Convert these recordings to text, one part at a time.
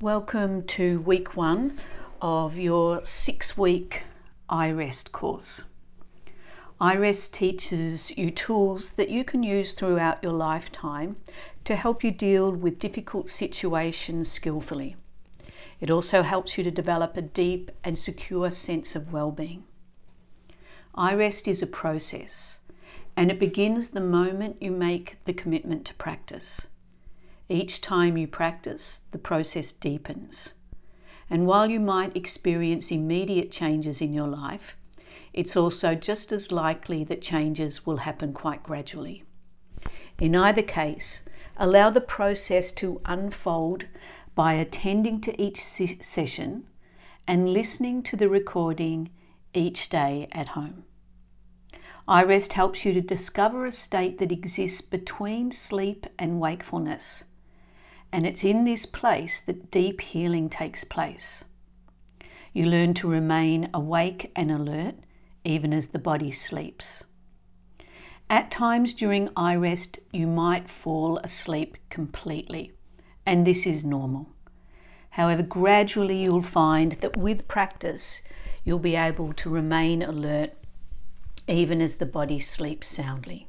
Welcome to week one of your six week iRest course. iRest teaches you tools that you can use throughout your lifetime to help you deal with difficult situations skillfully. It also helps you to develop a deep and secure sense of well-being. iRest is a process and it begins the moment you make the commitment to practice. Each time you practice, the process deepens. And while you might experience immediate changes in your life, it's also just as likely that changes will happen quite gradually. In either case, allow the process to unfold by attending to each session and listening to the recording each day at home. iRest helps you to discover a state that exists between sleep and wakefulness and it's in this place that deep healing takes place. You learn to remain awake and alert even as the body sleeps. At times during iRest, you might fall asleep completely, and this is normal. However, gradually you'll find that with practice, you'll be able to remain alert even as the body sleeps soundly.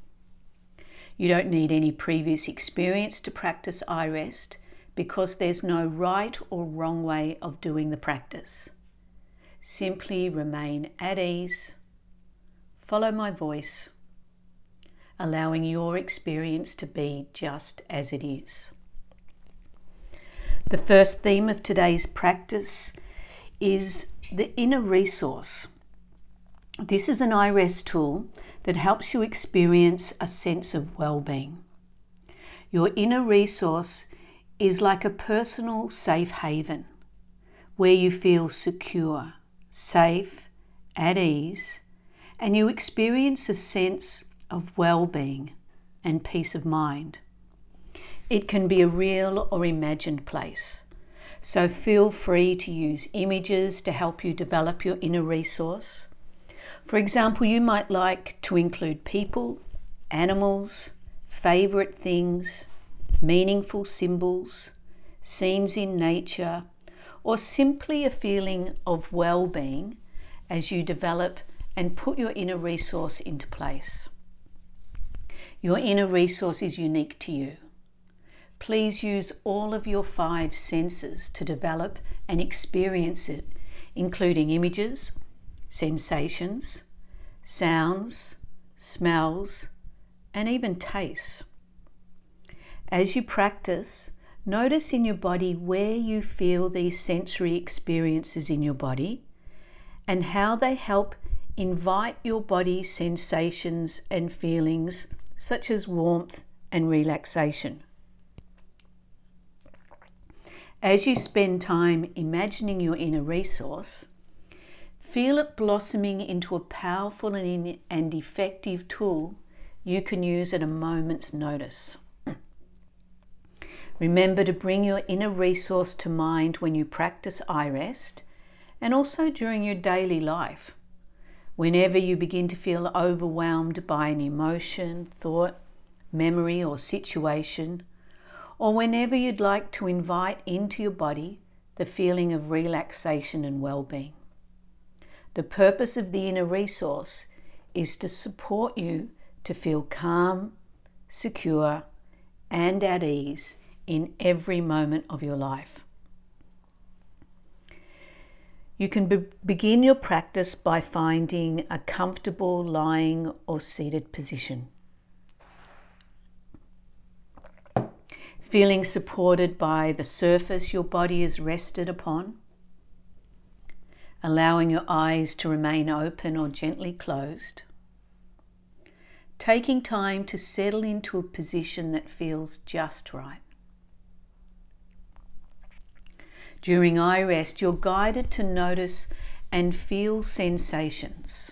You don't need any previous experience to practice iRest because there's no right or wrong way of doing the practice. Simply remain at ease, follow my voice, allowing your experience to be just as it is. The first theme of today's practice is the inner resource. This is an iRest tool that helps you experience a sense of well-being. Your inner resource is like a personal safe haven where you feel secure, safe, at ease, and you experience a sense of well-being and peace of mind. It can be a real or imagined place. So feel free to use images to help you develop your inner resource for example, you might like to include people, animals, favourite things, meaningful symbols, scenes in nature, or simply a feeling of well being as you develop and put your inner resource into place. Your inner resource is unique to you. Please use all of your five senses to develop and experience it, including images, sensations, sounds, smells, and even tastes. As you practice, notice in your body where you feel these sensory experiences in your body and how they help invite your body's sensations and feelings such as warmth and relaxation. As you spend time imagining your inner resource, Feel it blossoming into a powerful and effective tool you can use at a moment's notice. Remember to bring your inner resource to mind when you practice iRest and also during your daily life. Whenever you begin to feel overwhelmed by an emotion, thought, memory, or situation, or whenever you'd like to invite into your body the feeling of relaxation and well being. The purpose of the inner resource is to support you to feel calm, secure, and at ease in every moment of your life. You can be begin your practice by finding a comfortable lying or seated position. Feeling supported by the surface your body is rested upon allowing your eyes to remain open or gently closed. Taking time to settle into a position that feels just right. During iRest, you're guided to notice and feel sensations,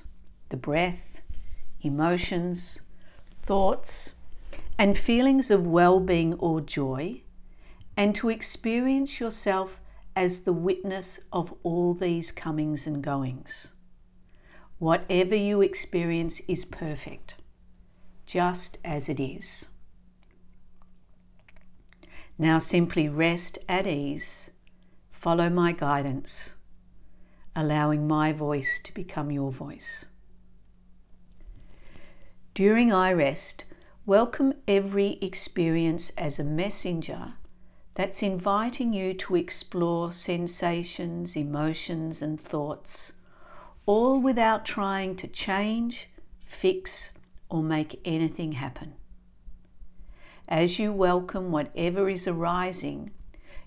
the breath, emotions, thoughts, and feelings of well being or joy, and to experience yourself as the witness of all these comings and goings. Whatever you experience is perfect, just as it is. Now simply rest at ease, follow my guidance, allowing my voice to become your voice. During iRest, welcome every experience as a messenger that's inviting you to explore sensations, emotions, and thoughts, all without trying to change, fix, or make anything happen. As you welcome whatever is arising,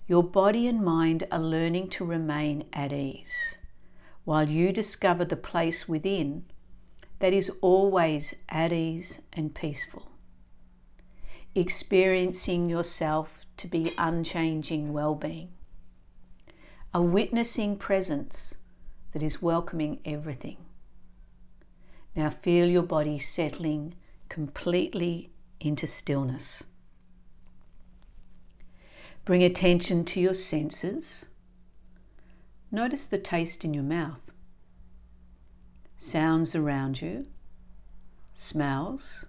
your body and mind are learning to remain at ease, while you discover the place within that is always at ease and peaceful. Experiencing yourself to be unchanging well-being. A witnessing presence that is welcoming everything. Now feel your body settling completely into stillness. Bring attention to your senses. Notice the taste in your mouth, sounds around you, smells,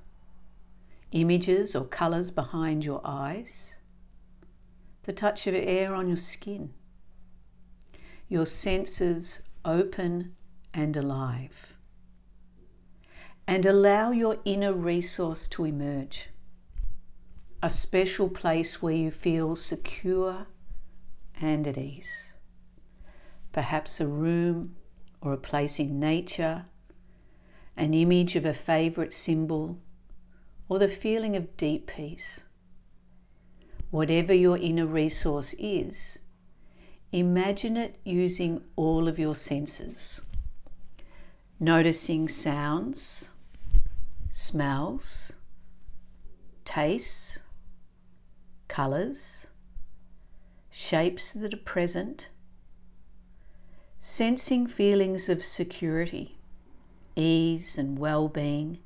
images or colours behind your eyes, the touch of air on your skin, your senses open and alive. And allow your inner resource to emerge. A special place where you feel secure and at ease. Perhaps a room or a place in nature, an image of a favourite symbol, or the feeling of deep peace. Whatever your inner resource is, imagine it using all of your senses. Noticing sounds, smells, tastes, colours, shapes that are present, sensing feelings of security, ease, and well being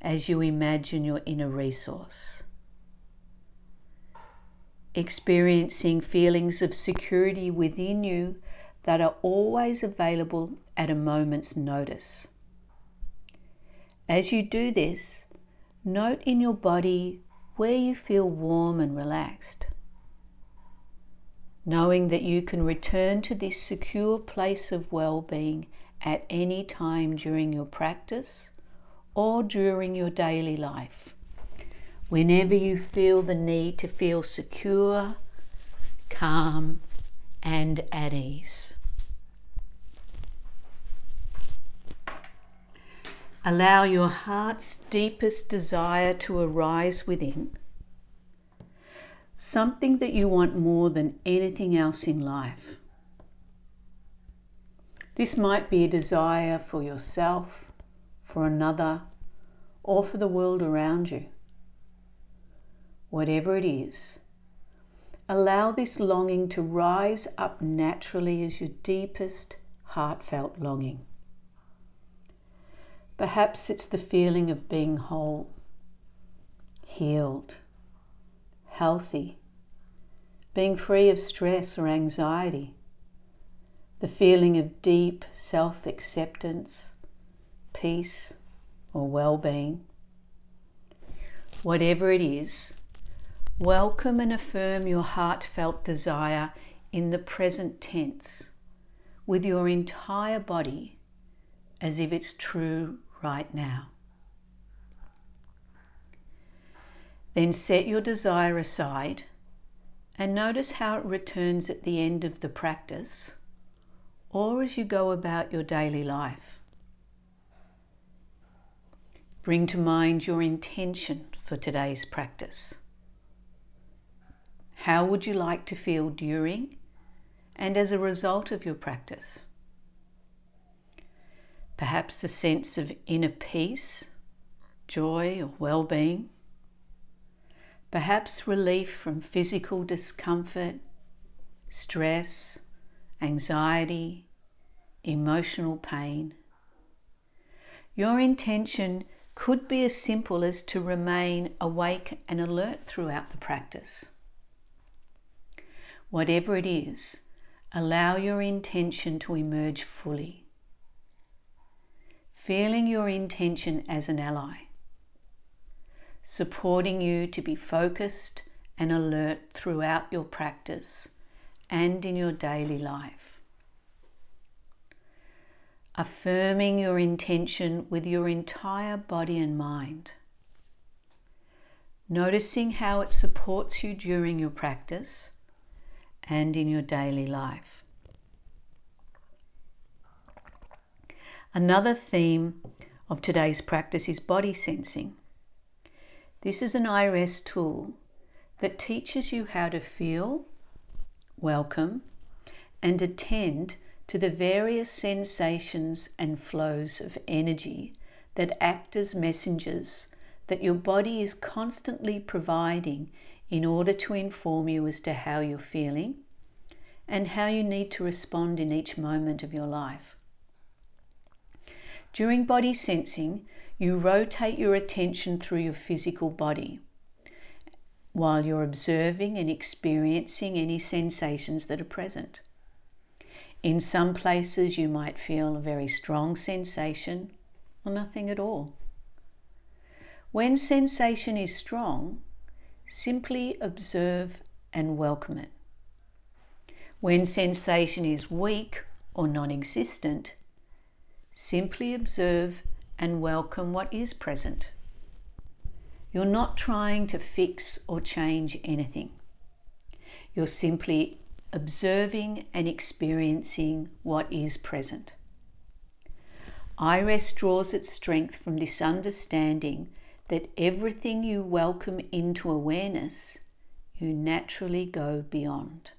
as you imagine your inner resource experiencing feelings of security within you that are always available at a moment's notice. As you do this, note in your body where you feel warm and relaxed. Knowing that you can return to this secure place of well being at any time during your practice or during your daily life. Whenever you feel the need to feel secure, calm, and at ease. Allow your heart's deepest desire to arise within, something that you want more than anything else in life. This might be a desire for yourself, for another, or for the world around you whatever it is, allow this longing to rise up naturally as your deepest heartfelt longing. Perhaps it's the feeling of being whole, healed, healthy, being free of stress or anxiety, the feeling of deep self acceptance, peace, or well being. Whatever it is, Welcome and affirm your heartfelt desire in the present tense with your entire body as if it's true right now. Then set your desire aside and notice how it returns at the end of the practice or as you go about your daily life. Bring to mind your intention for today's practice. How would you like to feel during and as a result of your practice? Perhaps a sense of inner peace, joy, or well being. Perhaps relief from physical discomfort, stress, anxiety, emotional pain. Your intention could be as simple as to remain awake and alert throughout the practice. Whatever it is, allow your intention to emerge fully. Feeling your intention as an ally, supporting you to be focused and alert throughout your practice and in your daily life. Affirming your intention with your entire body and mind. Noticing how it supports you during your practice and in your daily life. Another theme of today's practice is body sensing. This is an iRest tool that teaches you how to feel welcome, and attend to the various sensations and flows of energy that act as messengers that your body is constantly providing in order to inform you as to how you're feeling and how you need to respond in each moment of your life. During body sensing, you rotate your attention through your physical body while you're observing and experiencing any sensations that are present. In some places, you might feel a very strong sensation or nothing at all. When sensation is strong, simply observe and welcome it. When sensation is weak or non existent, simply observe and welcome what is present. You're not trying to fix or change anything. You're simply observing and experiencing what is present. iRest draws its strength from this understanding that everything you welcome into awareness, you naturally go beyond.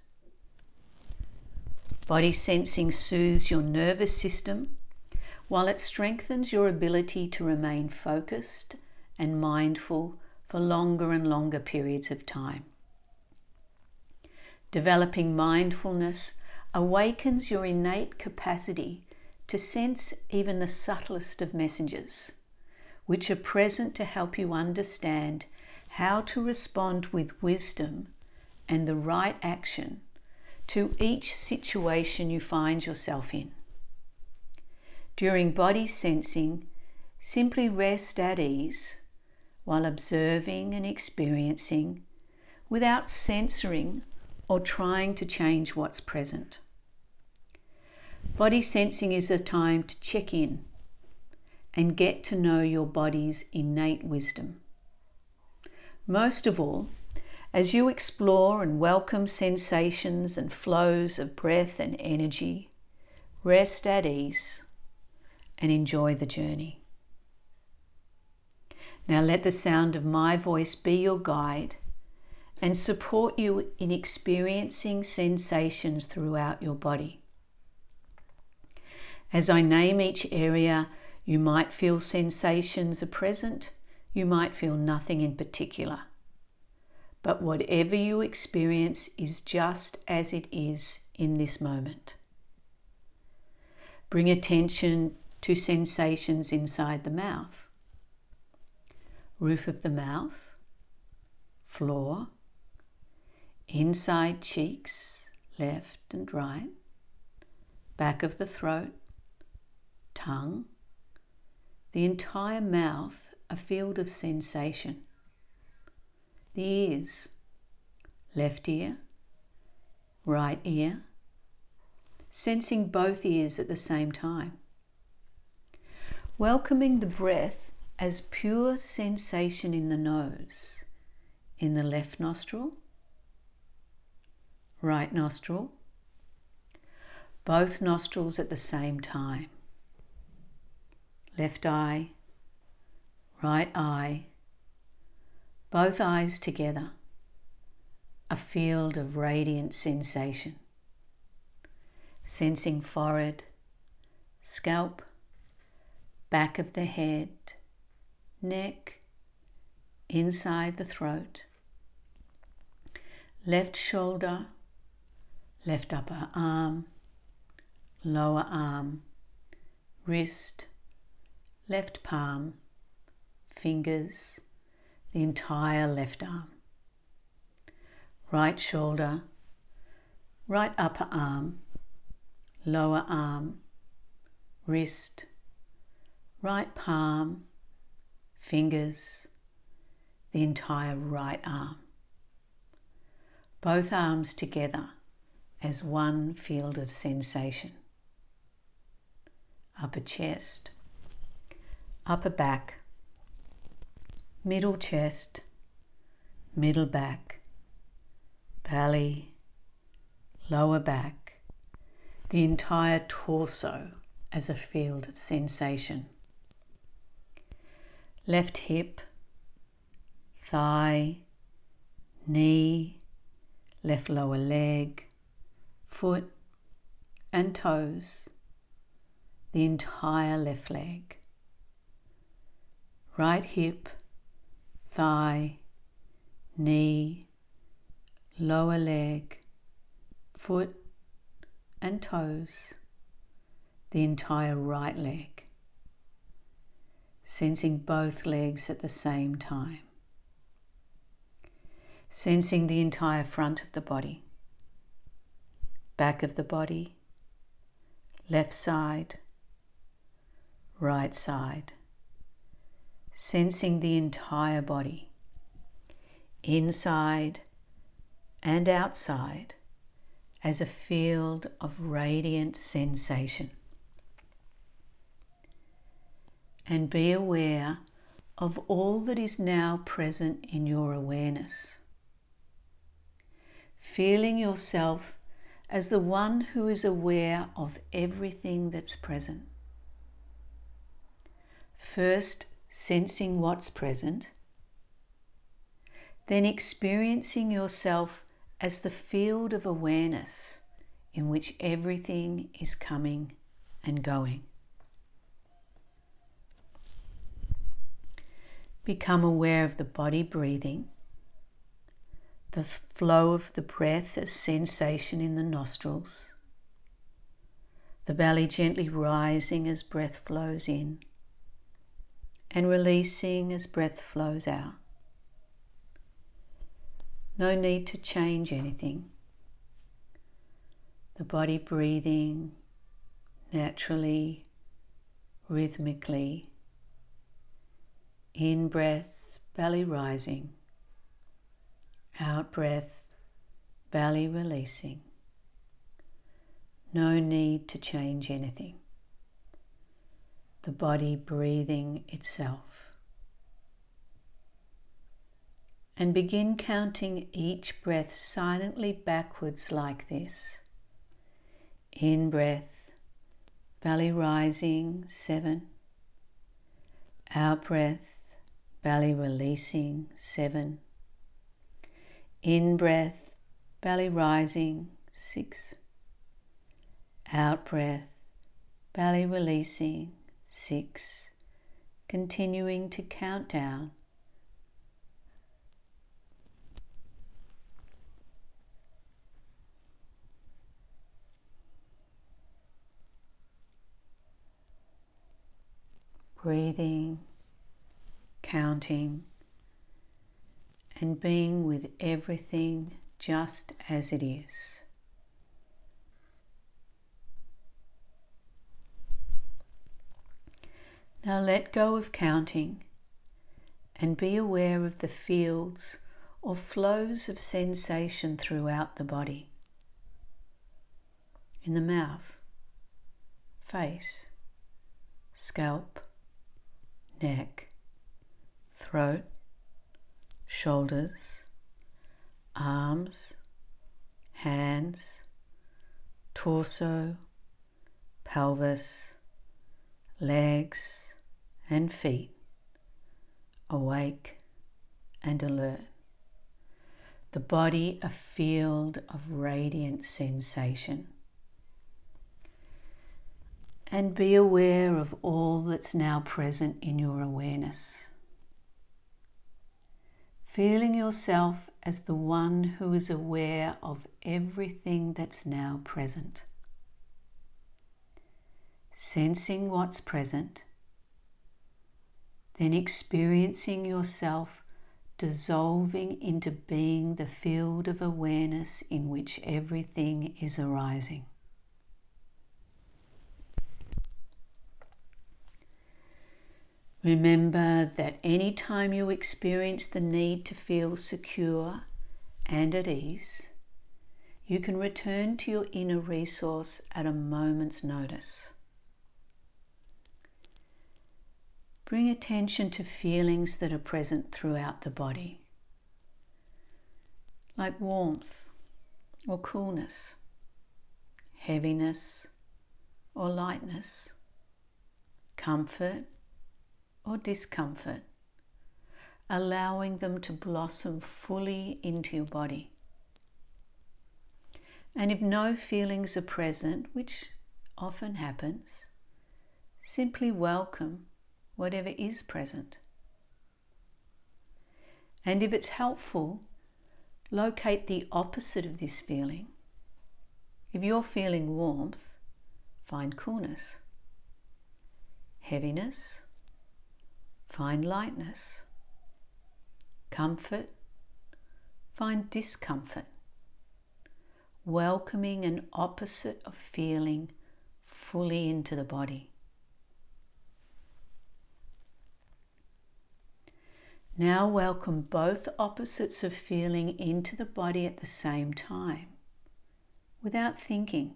Body sensing soothes your nervous system while it strengthens your ability to remain focused and mindful for longer and longer periods of time. Developing mindfulness awakens your innate capacity to sense even the subtlest of messages, which are present to help you understand how to respond with wisdom and the right action to each situation you find yourself in. During body sensing, simply rest at ease while observing and experiencing without censoring or trying to change what's present. Body sensing is a time to check in and get to know your body's innate wisdom. Most of all, as you explore and welcome sensations and flows of breath and energy, rest at ease and enjoy the journey. Now let the sound of my voice be your guide and support you in experiencing sensations throughout your body. As I name each area, you might feel sensations are present, you might feel nothing in particular. But whatever you experience is just as it is in this moment. Bring attention to sensations inside the mouth. Roof of the mouth, floor, inside cheeks, left and right, back of the throat, tongue, the entire mouth a field of sensation. The ears, left ear, right ear, sensing both ears at the same time. Welcoming the breath as pure sensation in the nose, in the left nostril, right nostril, both nostrils at the same time, left eye, right eye, both eyes together, a field of radiant sensation, sensing forehead, scalp, back of the head, neck, inside the throat, left shoulder, left upper arm, lower arm, wrist, left palm, fingers, the entire left arm, right shoulder, right upper arm, lower arm, wrist, right palm, fingers, the entire right arm. Both arms together as one field of sensation. Upper chest, upper back, middle chest, middle back, belly, lower back, the entire torso as a field of sensation. Left hip, thigh, knee, left lower leg, foot and toes, the entire left leg, right hip, thigh, knee, lower leg, foot and toes, the entire right leg, sensing both legs at the same time, sensing the entire front of the body, back of the body, left side, right side, sensing the entire body, inside and outside, as a field of radiant sensation. And be aware of all that is now present in your awareness. Feeling yourself as the one who is aware of everything that's present. First, sensing what's present, then experiencing yourself as the field of awareness in which everything is coming and going. Become aware of the body breathing, the flow of the breath as sensation in the nostrils, the belly gently rising as breath flows in, and releasing as breath flows out. No need to change anything. The body breathing naturally, rhythmically. In breath, belly rising. Out breath, belly releasing. No need to change anything. The body breathing itself and begin counting each breath silently backwards like this. In breath, belly rising, seven. Out breath, belly releasing, seven. In breath, belly rising, six. Out breath, belly releasing, six. Continuing to count down breathing, counting, and being with everything just as it is. Now let go of counting and be aware of the fields or flows of sensation throughout the body. In the mouth, face, scalp, neck, throat, shoulders, arms, hands, torso, pelvis, legs, and feet, awake and alert. The body a field of radiant sensation and be aware of all that's now present in your awareness. Feeling yourself as the one who is aware of everything that's now present. Sensing what's present, then experiencing yourself dissolving into being the field of awareness in which everything is arising. Remember that any time you experience the need to feel secure and at ease, you can return to your inner resource at a moment's notice. Bring attention to feelings that are present throughout the body, like warmth or coolness, heaviness or lightness, comfort or discomfort, allowing them to blossom fully into your body. And if no feelings are present, which often happens, simply welcome whatever is present. And if it's helpful, locate the opposite of this feeling. If you're feeling warmth, find coolness. Heaviness, find lightness. Comfort, find discomfort. Welcoming an opposite of feeling fully into the body. Now welcome both opposites of feeling into the body at the same time, without thinking.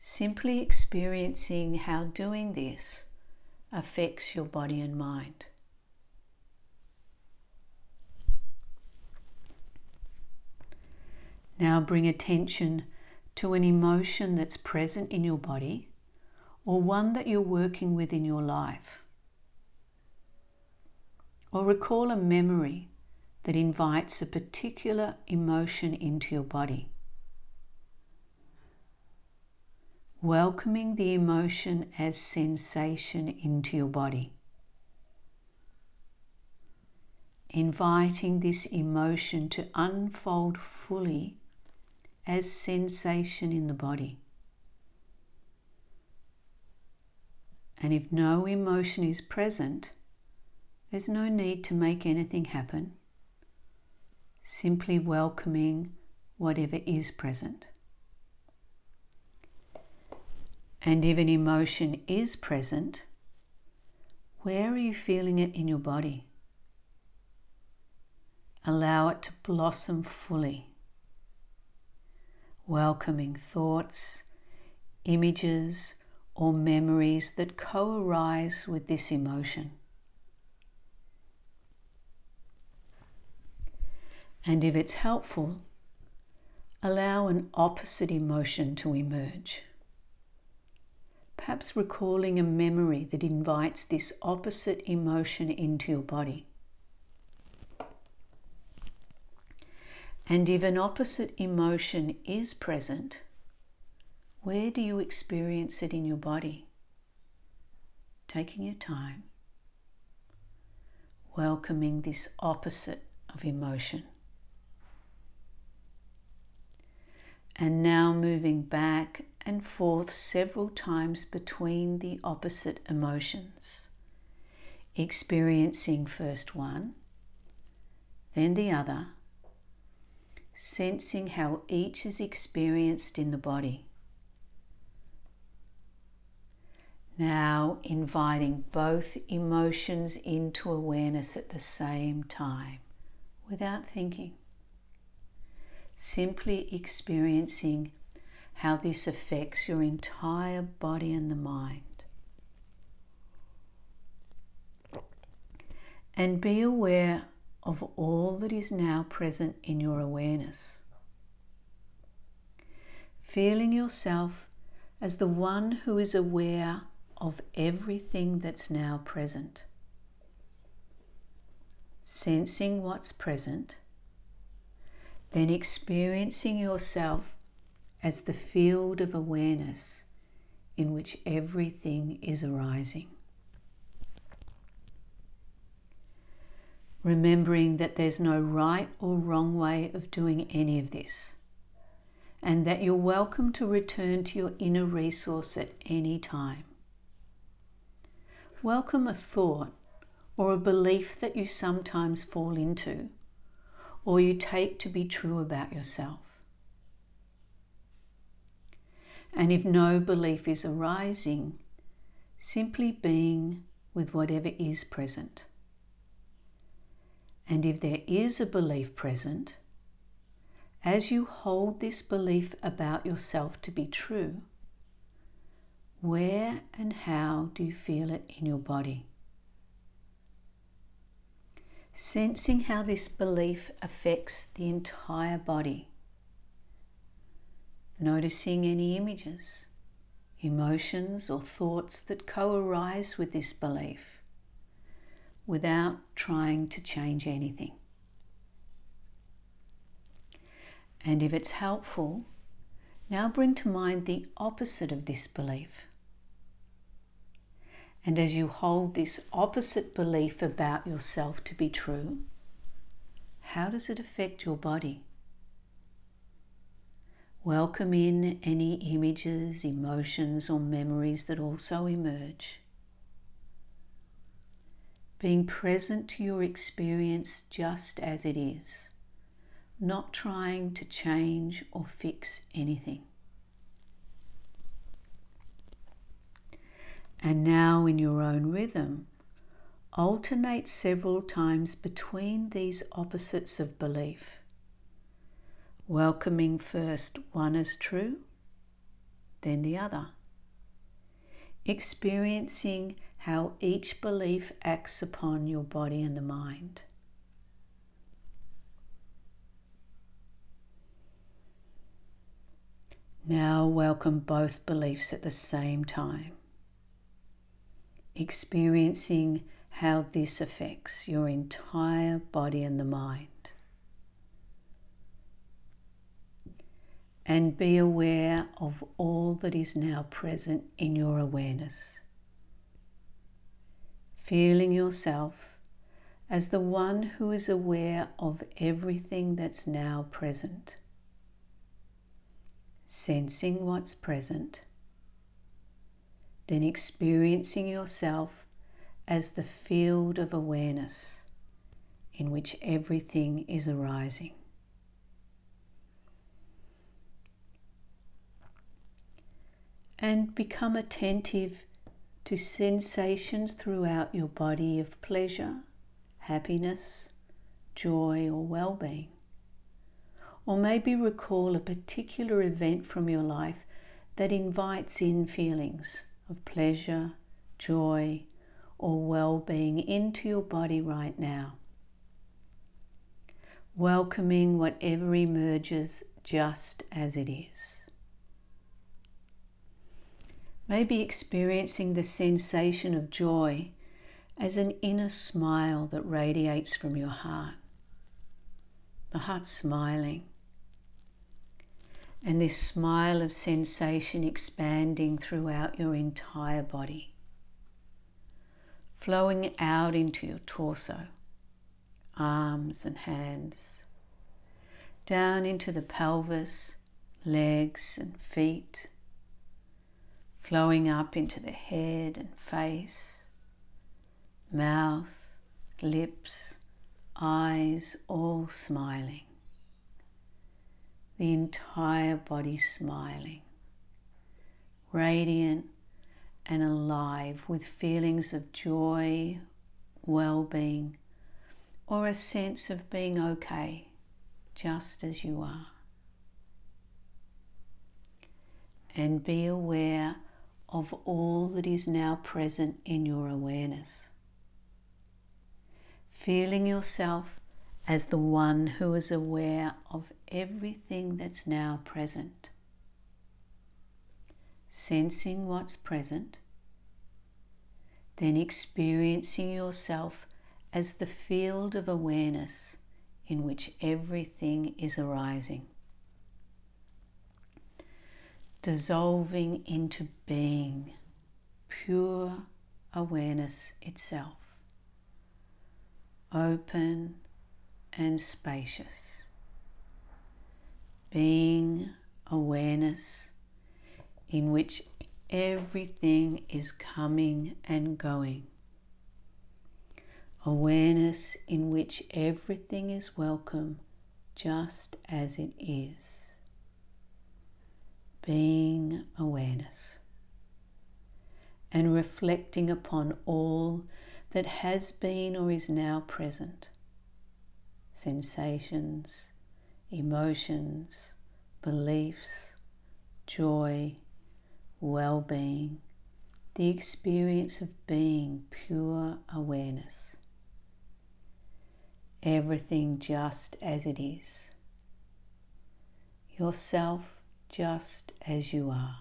Simply experiencing how doing this affects your body and mind. Now bring attention to an emotion that's present in your body or one that you're working with in your life or recall a memory that invites a particular emotion into your body. Welcoming the emotion as sensation into your body. Inviting this emotion to unfold fully as sensation in the body. And if no emotion is present, there's no need to make anything happen. Simply welcoming whatever is present. And if an emotion is present, where are you feeling it in your body? Allow it to blossom fully, welcoming thoughts, images, or memories that co arise with this emotion. And if it's helpful, allow an opposite emotion to emerge. Perhaps recalling a memory that invites this opposite emotion into your body. And if an opposite emotion is present, where do you experience it in your body? Taking your time, welcoming this opposite of emotion. And now moving back and forth several times between the opposite emotions, experiencing first one, then the other, sensing how each is experienced in the body. Now inviting both emotions into awareness at the same time without thinking simply experiencing how this affects your entire body and the mind. And be aware of all that is now present in your awareness. Feeling yourself as the one who is aware of everything that's now present. Sensing what's present then experiencing yourself as the field of awareness in which everything is arising. Remembering that there's no right or wrong way of doing any of this, and that you're welcome to return to your inner resource at any time. Welcome a thought or a belief that you sometimes fall into or you take to be true about yourself. And if no belief is arising, simply being with whatever is present. And if there is a belief present, as you hold this belief about yourself to be true, where and how do you feel it in your body? Sensing how this belief affects the entire body. Noticing any images, emotions, or thoughts that co arise with this belief without trying to change anything. And if it's helpful, now bring to mind the opposite of this belief. And as you hold this opposite belief about yourself to be true, how does it affect your body? Welcome in any images, emotions, or memories that also emerge. Being present to your experience just as it is, not trying to change or fix anything. And now, in your own rhythm, alternate several times between these opposites of belief welcoming first one as true, then the other. Experiencing how each belief acts upon your body and the mind. Now welcome both beliefs at the same time. Experiencing how this affects your entire body and the mind. and be aware of all that is now present in your awareness. Feeling yourself as the one who is aware of everything that's now present. Sensing what's present, then experiencing yourself as the field of awareness in which everything is arising. and become attentive to sensations throughout your body of pleasure, happiness, joy, or well being. Or maybe recall a particular event from your life that invites in feelings of pleasure, joy, or well being into your body right now. Welcoming whatever emerges just as it is. Maybe experiencing the sensation of joy as an inner smile that radiates from your heart. The heart smiling. And this smile of sensation expanding throughout your entire body, flowing out into your torso, arms and hands, down into the pelvis, legs and feet flowing up into the head and face, mouth, lips, eyes, all smiling. The entire body smiling, radiant and alive with feelings of joy, well being, or a sense of being okay just as you are. And be aware of all that is now present in your awareness. Feeling yourself as the one who is aware of everything that's now present. Sensing what's present, then experiencing yourself as the field of awareness in which everything is arising dissolving into being, pure awareness itself, open and spacious. Being awareness in which everything is coming and going. Awareness in which everything is welcome just as it is. Being awareness. And reflecting upon all that has been or is now present. Sensations, emotions, beliefs, joy, well being, the experience of being pure awareness. Everything just as it is. Yourself just as you are.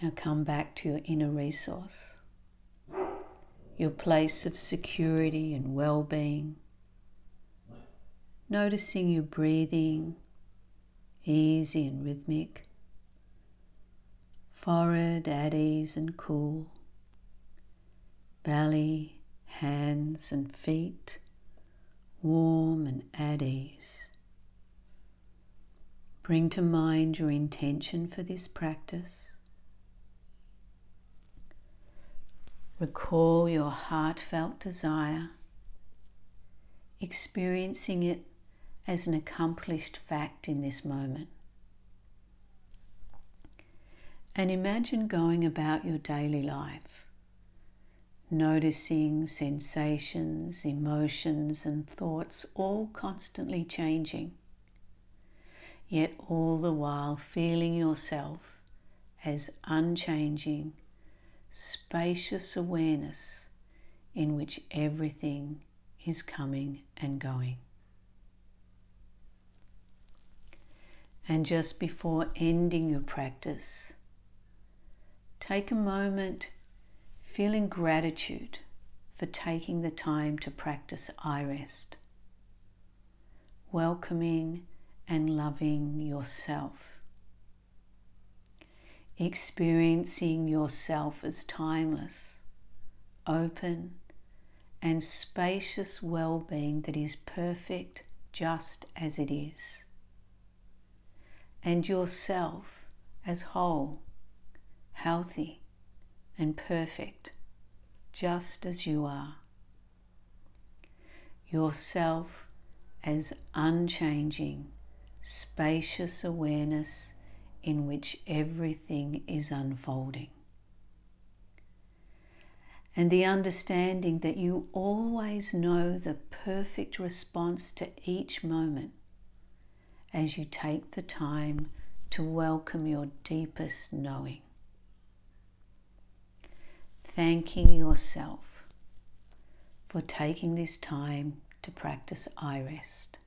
Now come back to your inner resource, your place of security and well being. Noticing your breathing, easy and rhythmic, forehead at ease and cool, belly, hands and feet warm and at ease. Bring to mind your intention for this practice. Recall your heartfelt desire, experiencing it as an accomplished fact in this moment. And imagine going about your daily life, noticing sensations, emotions, and thoughts all constantly changing, yet all the while feeling yourself as unchanging spacious awareness in which everything is coming and going. And just before ending your practice, take a moment feeling gratitude for taking the time to practice iRest, welcoming and loving yourself experiencing yourself as timeless, open, and spacious well being that is perfect just as it is, and yourself as whole, healthy, and perfect just as you are. Yourself as unchanging, spacious awareness in which everything is unfolding. And the understanding that you always know the perfect response to each moment as you take the time to welcome your deepest knowing. Thanking yourself for taking this time to practice iRest.